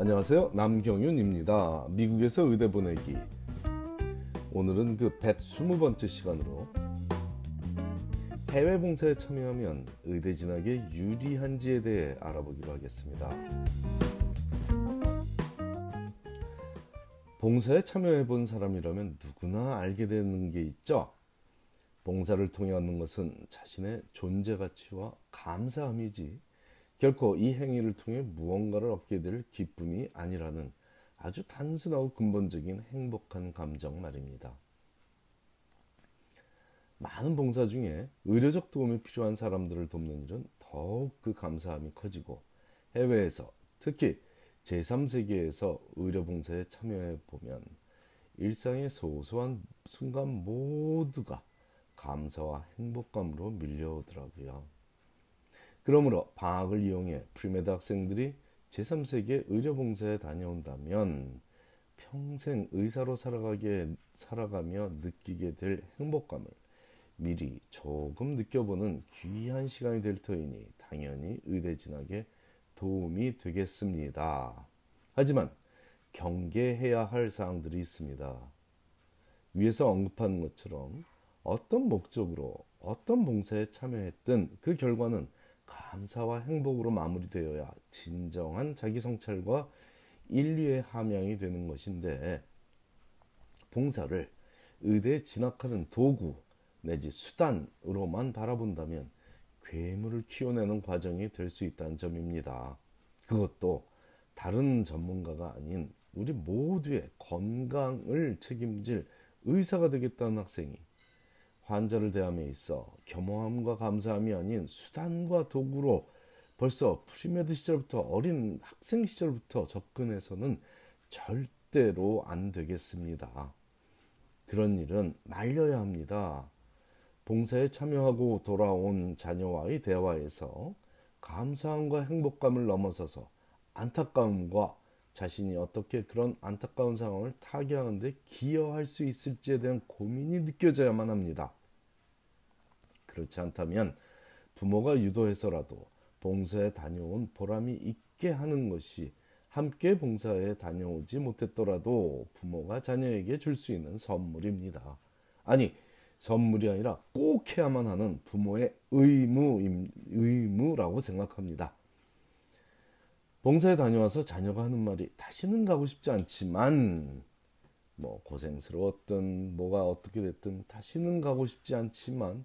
안녕하세요. 남경윤입니다. 미국에서 의대 보내기. 오늘은 그 120번째 시간으로 해외 봉사에 참여하면 의대 진학에 유리한지에 대해 알아보기로 하겠습니다. 봉사에 참여해 본 사람이라면 누구나 알게 되는 게 있죠. 봉사를 통해 얻는 것은 자신의 존재 가치와 감사함이지 결코 이 행위를 통해 무언가를 얻게 될 기쁨이 아니라는 아주 단순하고 근본적인 행복한 감정 말입니다. 많은 봉사 중에 의료적 도움이 필요한 사람들을 돕는 일은 더욱 그 감사함이 커지고 해외에서 특히 제3세계에서 의료 봉사에 참여해 보면 일상의 소소한 순간 모두가 감사와 행복감으로 밀려오더라고요. 그러므로 방학을 이용해 premed 학생들이 제3세계 의료봉사에 다녀온다면 평생 의사로 살아가게, 살아가며 느끼게 될 행복감을 미리 조금 느껴보는 귀한 시간이 될 터이니 당연히 의대 진학에 도움이 되겠습니다. 하지만 경계해야 할 사항들이 있습니다. 위에서 언급한 것처럼 어떤 목적으로 어떤 봉사에 참여했든 그 결과는 감사와 행복으로 마무리되어야 진정한 자기 성찰과 인류의 함양이 되는 것인데 봉사를 의대에 진학하는 도구 내지 수단으로만 바라본다면 괴물을 키워내는 과정이 될 수 있다는 점입니다. 그것도 다른 전문가가 아닌 우리 모두의 건강을 책임질 의사가 되겠다는 학생이 환자를 대함에 있어 겸허함과 감사함이 아닌 수단과 도구로 벌써 premed 시절부터 어린 학생 시절부터 접근해서는 절대로 안 되겠습니다. 그런 일은 말려야 합니다. 봉사에 참여하고 돌아온 자녀와의 대화에서 감사함과 행복감을 넘어서서 안타까움과 자신이 어떻게 그런 안타까운 상황을 타개하는데 기여할 수 있을지에 대한 고민이 느껴져야만 합니다. 그렇지 않다면 부모가 유도해서라도 봉사에 다녀온 보람이 있게 하는 것이 함께 봉사에 다녀오지 못했더라도 부모가 자녀에게 줄 수 있는 선물입니다. 아니, 선물이 아니라 꼭 해야만 하는 부모의 의무, 의무라고 생각합니다. 봉사에 다녀와서 자녀가 하는 말이 다시는 가고 싶지 않지만, 뭐, 고생스러웠든, 뭐가 어떻게 됐든, 다시는 가고 싶지 않지만,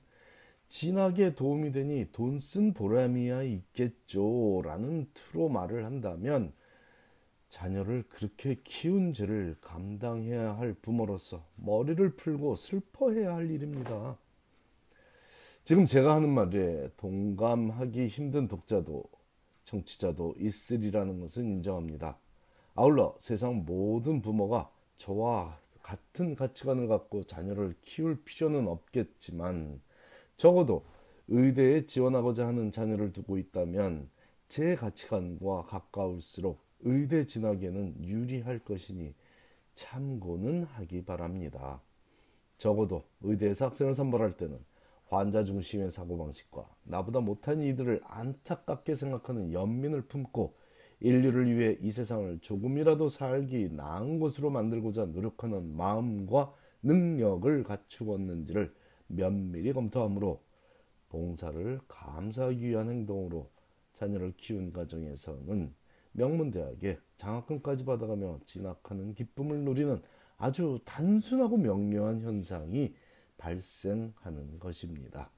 진학에 도움이 되니 돈 쓴 보람이야 있겠죠. 라는 투로 말을 한다면 자녀를 그렇게 키운 죄를 감당해야 할 부모로서 머리를 풀고 슬퍼해야 할 일입니다. 지금 제가 하는 말에 동감하기 힘든 독자도 정치자도 있으리라는 것은 인정합니다. 아울러 세상 모든 부모가 저와 같은 가치관을 갖고 자녀를 키울 필요는 없겠지만 적어도 의대에 지원하고자 하는 자녀를 두고 있다면 제 가치관과 가까울수록 의대 진학에는 유리할 것이니 참고는 하기 바랍니다. 적어도 의대에서 학생을 선발할 때는 환자 중심의 사고방식과 나보다 못한 이들을 안타깝게 생각하는 연민을 품고 인류를 위해 이 세상을 조금이라도 살기 나은 곳으로 만들고자 노력하는 마음과 능력을 갖추었는지를 면밀히 검토하므로 봉사를 감사하기 위한 행동으로 자녀를 키운 가정에서는 명문대학에 장학금까지 받아가며 진학하는 기쁨을 누리는 아주 단순하고 명료한 현상이 발생하는 것입니다.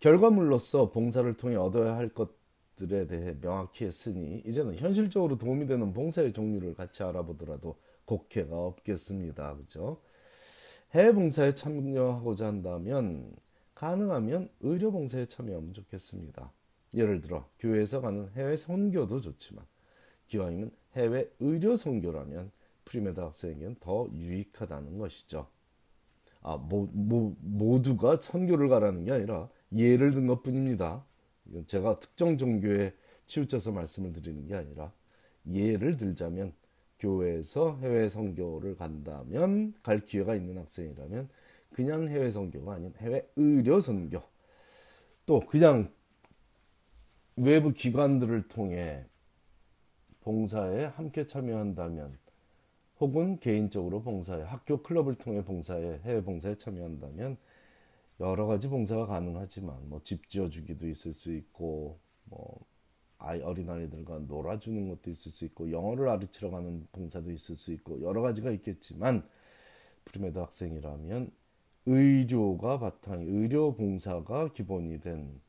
결과물로서 봉사를 통해 얻어야 할 것들에 대해 명확히 했으니 이제는 현실적으로 도움이 되는 봉사의 종류를 같이 알아보더라도 곡해가 없겠습니다. 그죠? 해외 봉사에 참여하고자 한다면 가능하면 의료 봉사에 참여하면 좋겠습니다. 예를 들어 교회에서 가는 해외 선교도 좋지만 기왕이면 해외 의료 선교라면 premed 학생에게는 더 유익하다는 것이죠. 아, 모, 모, 모두가 선교를 가라는 게 아니라 예를 든 것뿐입니다. 제가 특정 종교에 치우쳐서 말씀을 드리는 게 아니라 예를 들자면 교회에서 해외 선교를 간다면 갈 기회가 있는 학생이라면 그냥 해외 선교가 아닌 해외 의료 선교. 또 그냥 외부 기관들을 통해 봉사에 함께 참여한다면 혹은 개인적으로 봉사에 학교 클럽을 통해 봉사에 해외 봉사에 참여한다면 여러 가지 봉사가 가능하지만 뭐 집 지어주기도 있을 수 있고 뭐 아이 어린아이들과 놀아주는 것도 있을 수 있고 영어를 가르치러 가는 봉사도 있을 수 있고 여러 가지가 있겠지만 pre-med 학생이라면 의료가 바탕 의료 봉사가 기본이 된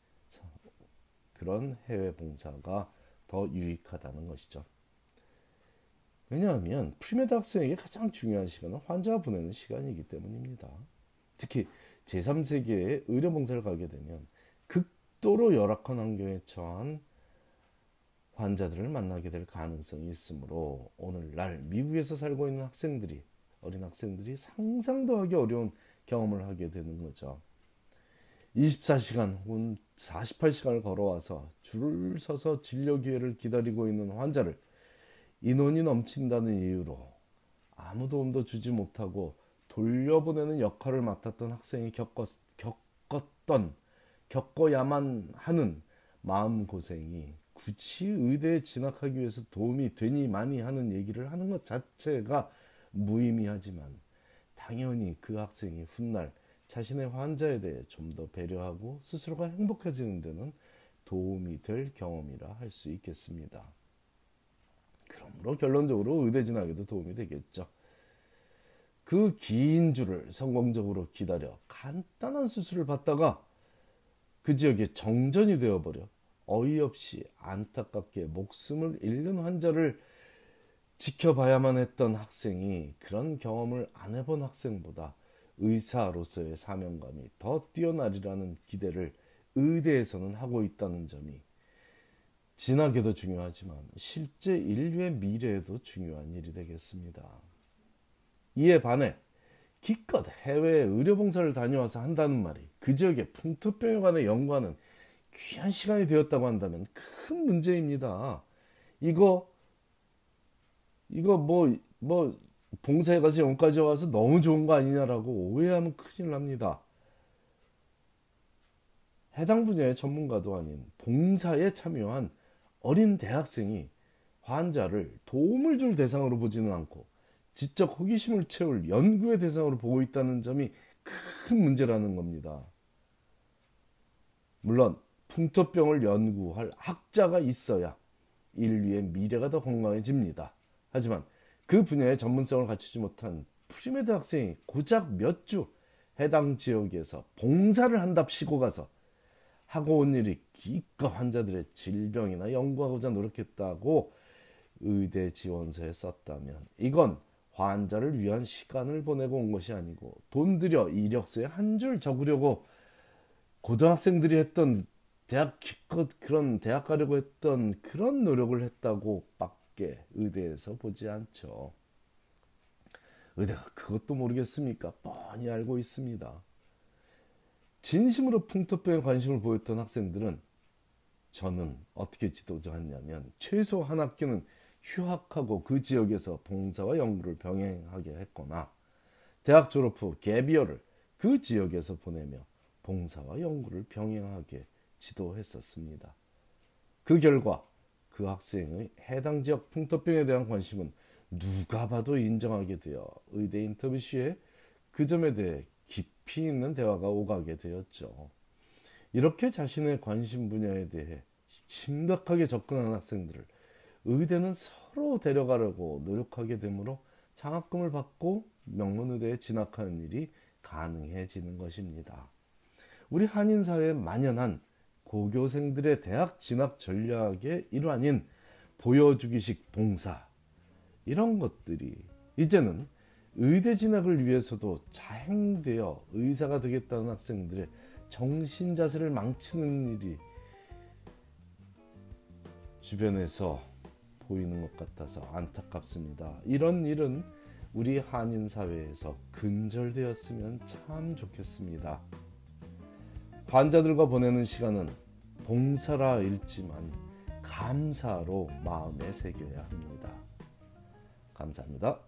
그런 해외 봉사가 더 유익하다는 것이죠. 왜냐하면 pre-med 학생에게 가장 중요한 시간은 환자와 보내는 시간이기 때문입니다. 특히 제3세계에 의료 봉사를 가게 되면 극도로 열악한 환경에 처한 환자들을 만나게 될 가능성이 있으므로 오늘날 미국에서 살고 있는 학생들이 어린 학생들이 상상도 하기 어려운 경험을 하게 되는 거죠. 24시간 혹은 48시간을 걸어와서 줄을 서서 진료 기회를 기다리고 있는 환자를 인원이 넘친다는 이유로 아무 도움도 주지 못하고 돌려보내는 역할을 맡았던 학생이 겪었, 겪었던 겪어야만 하는 마음 고생이 굳이 의대에 진학하기 위해서 도움이 되니 많이 하는 얘기를 하는 것 자체가 무의미하지만 당연히 그 학생이 훗날 자신의 환자에 대해 좀 더 배려하고 스스로가 행복해지는 데는 도움이 될 경험이라 할 수 있겠습니다. 그러므로 결론적으로 의대 진학에도 도움이 되겠죠. 그 긴 줄을 성공적으로 기다려 간단한 수술을 받다가 그 지역에 정전이 되어버려 어이없이 안타깝게 목숨을 잃는 환자를 지켜봐야만 했던 학생이 그런 경험을 안 해본 학생보다 의사로서의 사명감이 더 뛰어나리라는 기대를 의대에서는 하고 있다는 점이 진학에도 중요하지만 실제 인류의 미래에도 중요한 일이 되겠습니다. 이에 반해 기껏 해외 의료봉사를 다녀와서 한다는 말이 그 지역의 풍토병에 연구하는 귀한 시간이 되었다고 한다면 큰 문제입니다. 이거 이거 뭐뭐 뭐 봉사에 가서 영까지 와서 너무 좋은 거 아니냐라고 오해하면 큰일 납니다. 해당 분야의 전문가도 아닌 봉사에 참여한 어린 대학생이 환자를 도움을 줄 대상으로 보지는 않고 지적 호기심을 채울 연구의 대상으로 보고 있다는 점이 큰 문제라는 겁니다. 물론 풍토병을 연구할 학자가 있어야 인류의 미래가 더 건강해집니다. 하지만 그 분야의 전문성을 갖추지 못한 pre-med 학생이 고작 몇 주 해당 지역에서 봉사를 한답시고 가서 하고 온 일이 기껏 환자들의 질병이나 연구하고자 노력했다고 의대 지원서에 썼다면 이건 환자를 위한 시간을 보내고 온 것이 아니고 돈 들여 이력서에 한 줄 적으려고 고등학생들이 했던 대학 기껏 그런 대학 가려고 했던 그런 노력을 했다고 밖에 의대에서 보지 않죠. 의대가 그것도 모르겠습니까? 뻔히 알고 있습니다. 진심으로 풍토병에 관심을 보였던 학생들은 저는 어떻게 지도자했냐면 최소 한 학기는 휴학하고 그 지역에서 봉사와 연구를 병행하게 했거나 대학 졸업 후 개비어를 그 지역에서 보내며 봉사와 연구를 병행하게 지도했었습니다. 그 결과 그 학생의 해당 지역 풍토병에 대한 관심은 누가 봐도 인정하게 되어 의대 인터뷰 시에 그 점에 대해 깊이 있는 대화가 오가게 되었죠. 이렇게 자신의 관심 분야에 대해 심각하게 접근하는 학생들을 의대는 서로 데려가려고 노력하게 되므로 장학금을 받고 명문의대에 진학하는 일이 가능해지는 것입니다. 우리 한인 사회에 만연한 고교생들의 대학 진학 전략의 일환인 보여주기식 봉사 이런 것들이 이제는 의대 진학을 위해서도 자행되어 의사가 되겠다는 학생들의 정신 자세를 망치는 일이 주변에서 보이는 것 같아서 안타깝습니다. 이런 일은 우리 한인 사회에서 근절되었으면 참 좋겠습니다. 환자들과 보내는 시간은 봉사라 읽지만 감사로 마음에 새겨야 합니다. 감사합니다.